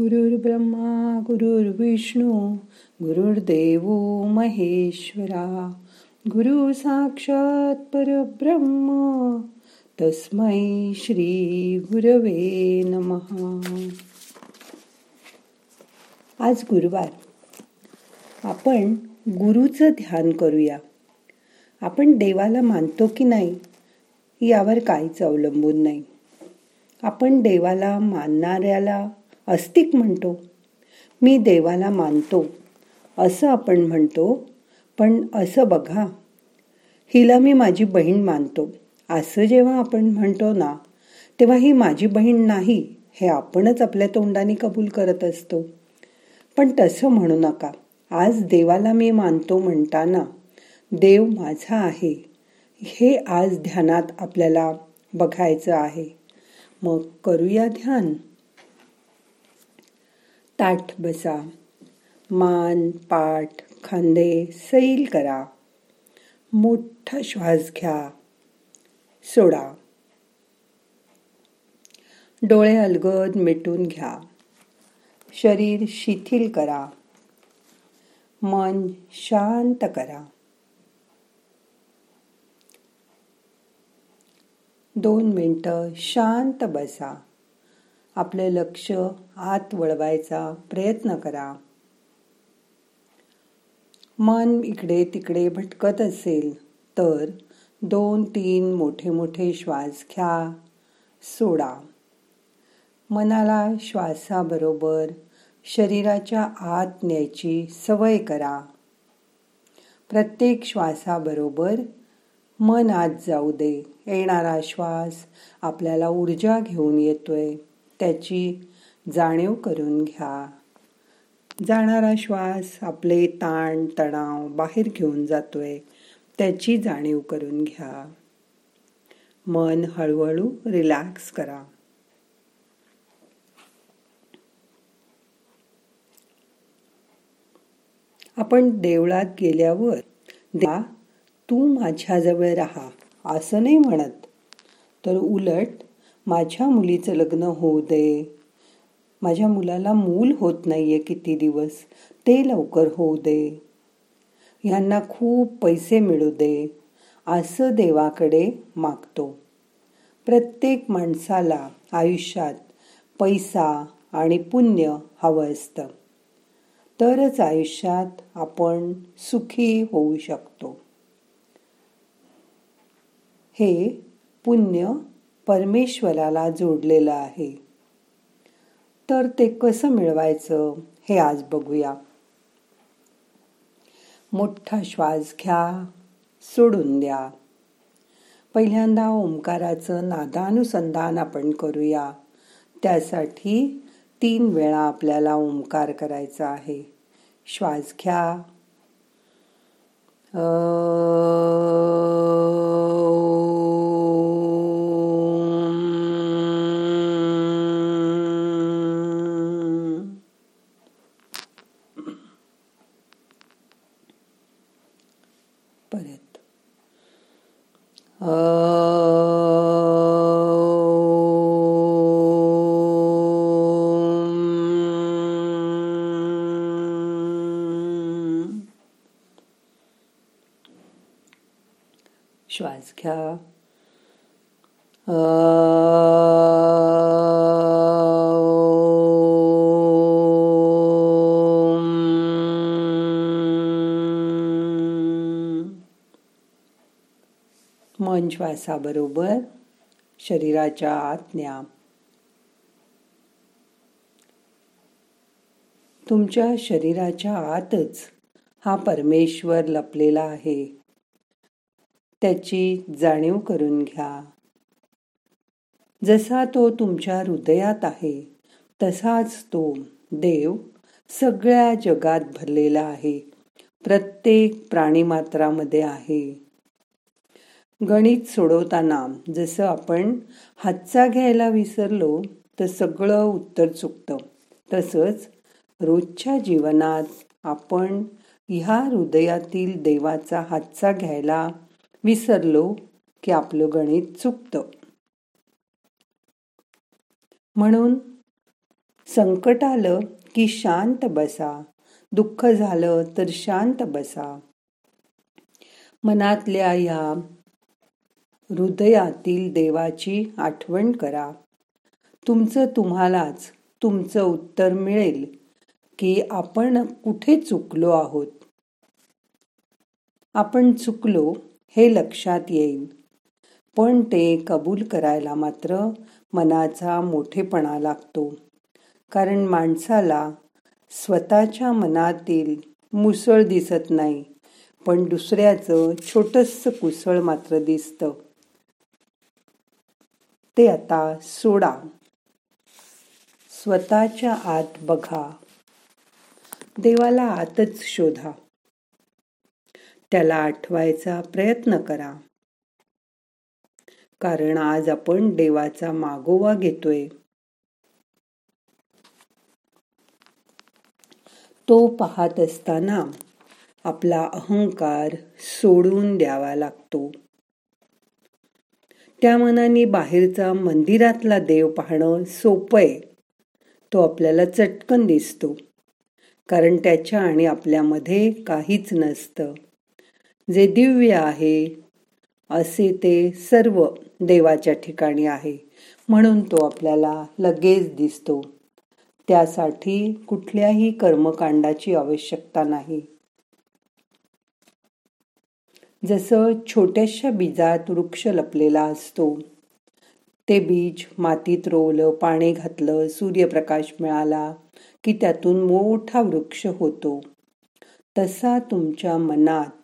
गुरुर्ब्रह्मा गुरुर्विष्णू गुरुर्देव महेश्वरा. गुरु साक्षात परब्रह्म तस्मै श्री गुरवे नमहा आज गुरुवार. आपण गुरुचं ध्यान करूया. आपण देवाला मानतो की नाही यावर काहीच अवलंबून नाही. आपण देवाला मानणाऱ्याला अस्तिक म्हणतो. मी देवाला मानतो. असं आपण म्हणतो पण असं बघा. हिला मी माझी बहीण मानतो. असं जेव्हा आपण म्हणतो ना तेव्हा ही माझी बहीण नाही हे आपणच आपल्या तोंडाने कबूल करत असतो. पण तसं म्हणू नका. आज देवाला मी मानतो म्हणताना देव माझा आहे. हे आज ध्यानात आपल्याला बघायचं आहे. मग करूया ध्यान. ताठ बसा. मान पाठ खांदे सैल करा. मोठा श्वास घ्या. सोडा. डोळे अलगद मिटून घ्या. शरीर शिथिल करा. मन शांत करा. दोन मिनटं शांत बसा. आपले लक्ष आत वळवायचा प्रयत्न करा. मन इकडे तिकडे भटकत असेल तर दोन तीन मोठे मोठे श्वास घ्या सोडा. मनाला श्वासाबरोबर शरीराच्या आत न्यायची सवय करा. प्रत्येक श्वासाबरोबर मन आत जाऊ दे येणारा श्वास आपल्याला ऊर्जा घेऊन येतोय. त्याची जाणीव करून घ्या. जाणारा श्वास आपले ताण तणाव बाहेर घेऊन जातोय त्याची जाणीव करून घ्या. मन हळूहळू रिलॅक्स करा. आपण देवळात गेल्यावर देवा तू माझ्याजवळ राहा असं नाही म्हणत. तर उलट माझ्या मुलीचं लग्न होऊ दे. माझ्या मुलाला मूल होत नाहीये किती दिवस. ते लवकर होऊ दे. ह्यांना खूप पैसे मिळू दे. असं देवाकडे मागतो. प्रत्येक माणसाला आयुष्यात पैसा आणि पुण्य हवं असतं. तरच आयुष्यात आपण सुखी होऊ शकतो. हे पुण्य परमेश्वराला जोडलेलं आहे. तर ते कसं मिळवायचं हे आज बघूया. मोठा श्वास घ्या सोडून द्या. पहिल्यांदा ओंकाराचं नादानुसंधान आपण करूया. त्यासाठी तीन वेळा आपल्याला ओंकार करायचा आहे. श्वास घ्या. श्वास घ्या मन श्वासाबरोबर शरीराच्या आत तुमच्या शरीराच्या आतच हा परमेश्वर लपलेला आहे. त्याची जाणीव करून घ्या. जसा तो तुमच्या हृदयात आहे तसाच तो देव सगळ्या जगात भरलेला आहे. प्रत्येक प्राणीमात्रामध्ये आहे. गणित सोडवताना जसं आपण हातचा घ्यायला विसरलो तर सगळं उत्तर चुकतं. तसंच रोजच्या जीवनात आपण ह्या हृदयातील देवाचा हातचा घ्यायला विसरलो की आपलं गणित चुकतं. म्हणून संकट आलं की शांत बसा दुःख झालं तर शांत बसा. मनातल्या या हृदयातील देवाची आठवण करा. तुमचं तुम्हालाच तुमचं उत्तर मिळेल की आपण कुठे चुकलो आहोत. आपण चुकलो हे लक्षात येईल. पण ते कबूल करायला मात्र मनाचा मोठेपणा लागतो. कारण माणसाला स्वतःच्या मनातील मुसळ दिसत नाही पण दुसऱ्याचं छोटंसं कुसळ मात्र दिसतं. ते आता सोडा. स्वतःच्या आत बघा. देवाला आतच शोधा. त्याला आठवायचा प्रयत्न करा. कारण आज आपण देवाचा मागोवा घेतोय. तो पाहत असताना आपला अहंकार सोडून द्यावा लागतो. त्या मनाने बाहेरचा मंदिरातला देव पाहणं सोपं तो आपल्याला चटकन दिसतो. कारण त्याच्या आणि आपल्यामध्ये काहीच नसतं. जे दिव्य आहे असे ते सर्व देवाच्या ठिकाणी आहे. म्हणून तो आपल्याला लगेच दिसतो. त्यासाठी कुठल्याही कर्मकांडाची आवश्यकता नाही. जसं छोट्याशा बीजात वृक्ष लपलेला असतो ते बीज मातीत रोवलं पाणी घातलं सूर्यप्रकाश मिळाला की त्यातून मोठा वृक्ष होतो. तसा तुमच्या मनात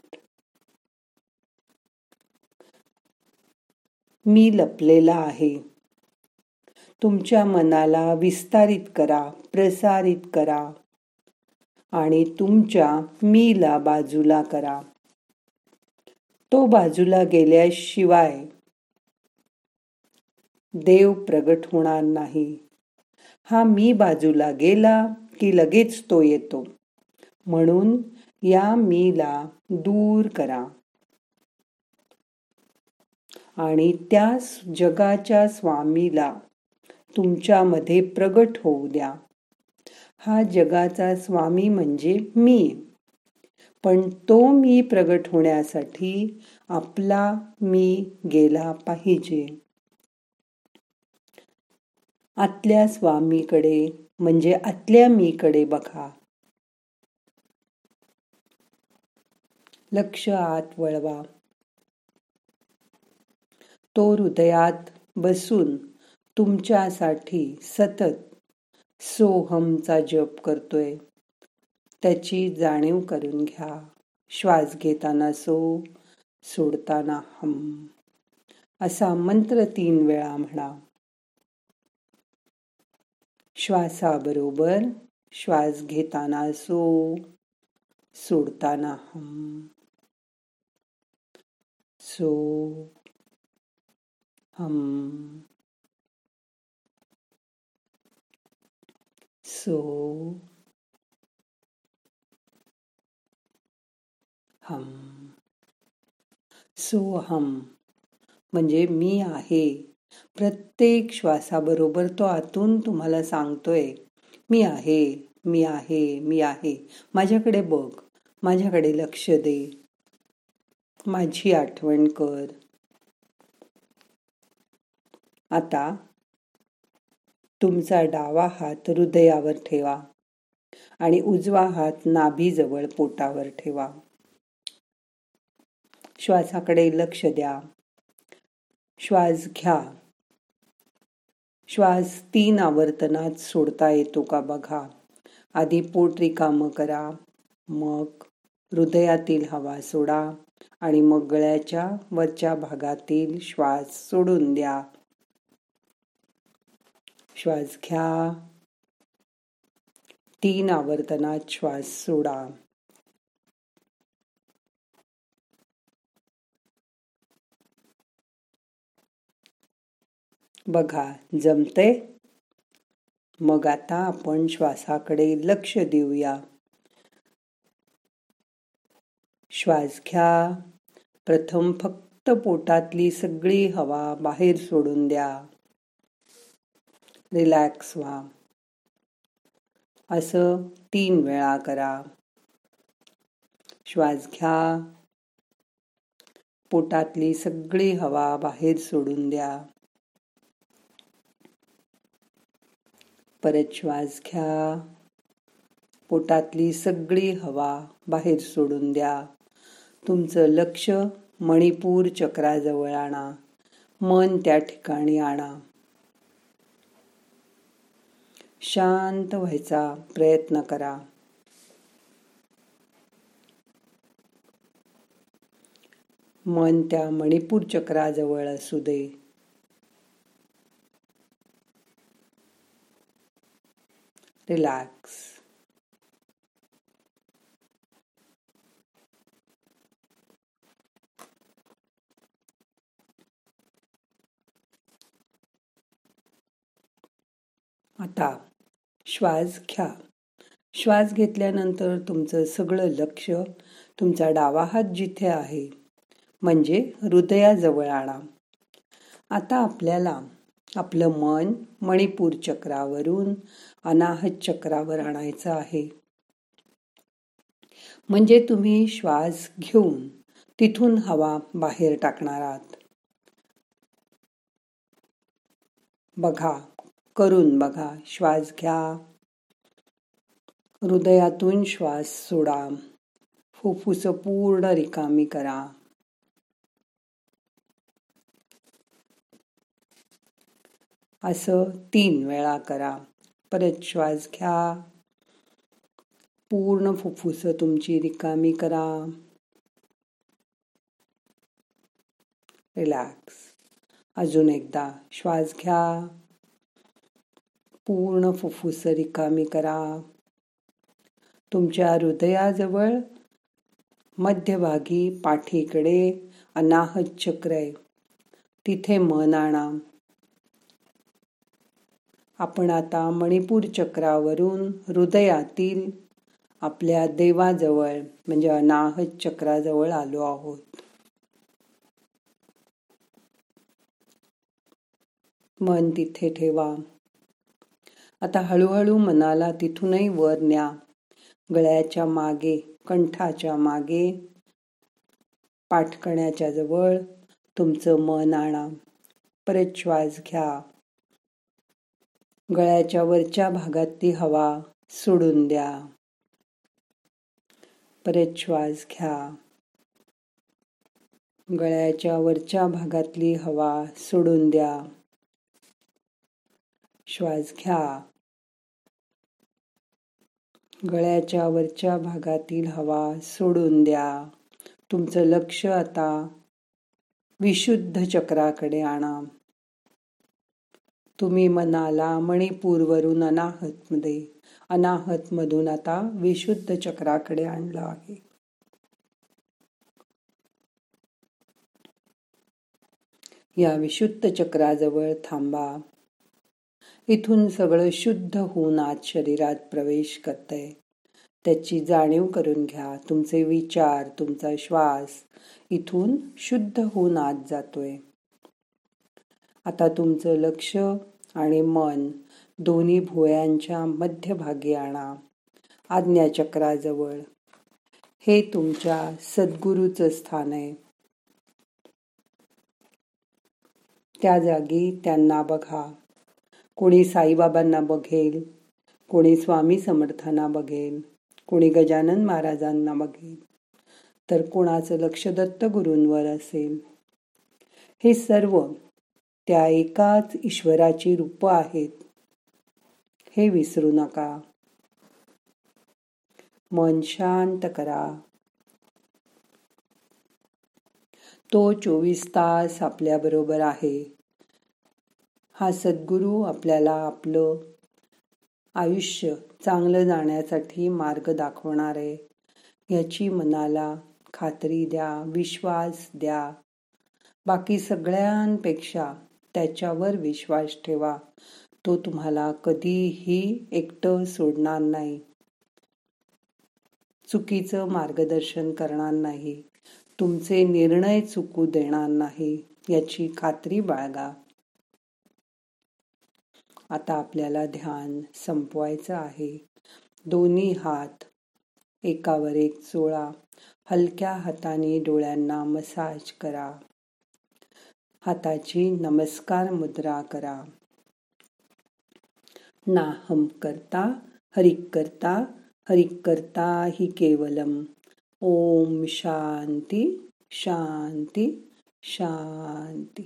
मी लपलेला आहे. तुमच्या मनाला विस्तारित करा प्रसारित करा आणि तुमच्या मीला बाजूला करा. तो बाजूला गेल्याशिवाय देव प्रगट होणार नाही. हा मी बाजूला गेला की लगेच तो येतो. म्हणून या मीला दूर करा. आणि त्या जगाच्या स्वामीला तुमच्यामध्ये प्रगट होऊ द्या. हा जगाचा स्वामी म्हणजे मी. पण तो मी प्रगट होण्यासाठी आपला मी गेला पाहिजे. आतल्या स्वामीकडे म्हणजे आतल्या मीकडे बघा. लक्ष आत वळवा. तो हृदयात बसून तुमच्यासाठी सतत सोहमचा जप करतोय. त्याची जाणीव करून घ्या. श्वास घेताना सो सोडताना हम. असा मंत्र तीन वेळा म्हणा. श्वासाबरोबर श्वास घेताना सो सोडताना हम. सो हम सो हम सोहम म्हणजे मी आहे. प्रत्येक श्वासाबरोबर तो आतून तुम्हाला सांगतोय मी आहे मी आहे मी आहे. माझ्याकडे बघ माझ्याकडे लक्ष दे. माझी आठवण कर. आता तुमचा डावा हात हृदयावर ठेवा आणि उजवा हात नाभीजवळ पोटावर ठेवा. श्वासाकडे लक्ष द्या. श्वास घ्या. श्वास तीन आवर्तनात सोडता येतो का बघा. आधी पोट रिकाम करा मग हृदयातील हवा सोडा आणि मग गळ्याच्या वरच्या भागातील श्वास सोडून द्या. श्वास घ्या. तीन आवर्तनात श्वास सोडा. बघा जमते मग आता आपण श्वासाकडे लक्ष देऊया. श्वास घ्या. प्रथम फक्त पोटातली सगळी हवा बाहेर सोडून द्या. रिलॅक्स व्हा. असं तीन वेळा करा. श्वास घ्या. पोटातली सगळी हवा बाहेर सोडून द्या. परत श्वास घ्या. पोटातली सगळी हवा बाहेर सोडून द्या. तुमचं लक्ष मणिपूर चक्राजवळ आणा. मन त्या ठिकाणी आणा. शांत व्हायचा प्रयत्न करा. मन त्या मणिपूर चक्राजवळ असू दे. रिलॅक्स. आता श्वास घ्या. श्वास घेतल्यानंतर तुमचं सगळं लक्ष तुमचा डावा हात जिथे आहे म्हणजे हृदयाजवळ आणा. आता आपल्याला आपलं मन मणिपूर चक्रावरून अनाहत चक्रावर आणायचं आहे. म्हणजे तुम्ही श्वास घेऊन तिथून हवा बाहेर टाकणार आहात. बघा करून बघा. श्वास घ्या. हृदयातून श्वास सोडा. फुफ्फुस पूर्ण रिकामी करा. असं तीन वेळा करा. परत श्वास घ्या. पूर्ण फुफ्फुस तुमची रिकामी करा. रिलॅक्स. अजून एकदा. श्वास घ्या. पूर्ण फुफ्फुस रिकामी करा. तुमच्या हृदयाजवळ मध्यभागी पाठीकडे अनाहत चक्र आहे. तिथे मन आणा. आपण आता मणिपूर चक्रावरून हृदयातील आपल्या देवाजवळ म्हणजे अनाहत चक्राजवळ आलो आहोत. मन तिथे ठेवा. आता हळूहळू मनाला तिथूनही वर न्या. गळ्याच्या मागे कंठाच्या मागे पाठकण्याच्या जवळ तुमचं मन आणा. परत श्वास घ्या. गळ्याच्या वरच्या भागात ती हवा सोडून द्या. परत श्वास घ्या. गळ्याच्या वरच्या भागातली हवा सोडून द्या. श्वास घ्या. गळ्याच्या वरच्या भागातील हवा सोडून द्या. तुमचं लक्ष आता विशुद्ध चक्राकडे आणा. तुम्ही मनाला मणिपूरवरून अनाहतमध्ये अनाहतमधून आता विशुद्ध चक्राकडे आणलं आहे. या विशुद्ध चक्राजवळ थांबा. इथून सगळं शुद्ध होऊन आज शरीरात प्रवेश करतंय. त्याची जाणीव करून घ्या. तुमचे विचार तुमचा श्वास इथून शुद्ध होऊन आत जातोय. आता तुमचं लक्ष आणि मन दोन्ही भुयांच्या मध्यभागी आणा. आज्ञाचक्राजवळ. हे तुमच्या सद्गुरूचं स्थान आहे. त्या जागी त्यांना बघा. कोणी साईबाबांना बघेल कोणी स्वामी समर्थांना बघेल कोणी गजानन महाराजांना बघेल तर कोणाचं लक्ष दत्तगुरूंवर असेल? हे सर्व त्या एकाच ईश्वराची रूप आहेत. हे विसरू नका. मन शांत करा. तो चोवीस तास आपल्याबरोबर आहे. हा सद्गुरू आपल्याला आपलं आयुष्य चांगलं जाण्यासाठी मार्ग दाखवणार आहे. याची मनाला खात्री द्या विश्वास द्या. बाकी सगळ्यांपेक्षा त्याच्यावर विश्वास ठेवा. तो तुम्हाला कधीही एकटं सोडणार नाही. चुकीचं मार्गदर्शन करणार नाही. तुमचे निर्णय चुकू देणार नाही. याची खात्री बाळगा. आता आपल्याला ध्यान संपवायचं आहे. दोन्ही हात एकावर एक चोळा हलक्या हाताने डोळ्यांना मसाज करा. हाताची नमस्कार मुद्रा करा. नाहम करता हरिक करता हरिक करता हि केवलम. ओम शांती शांती शांती.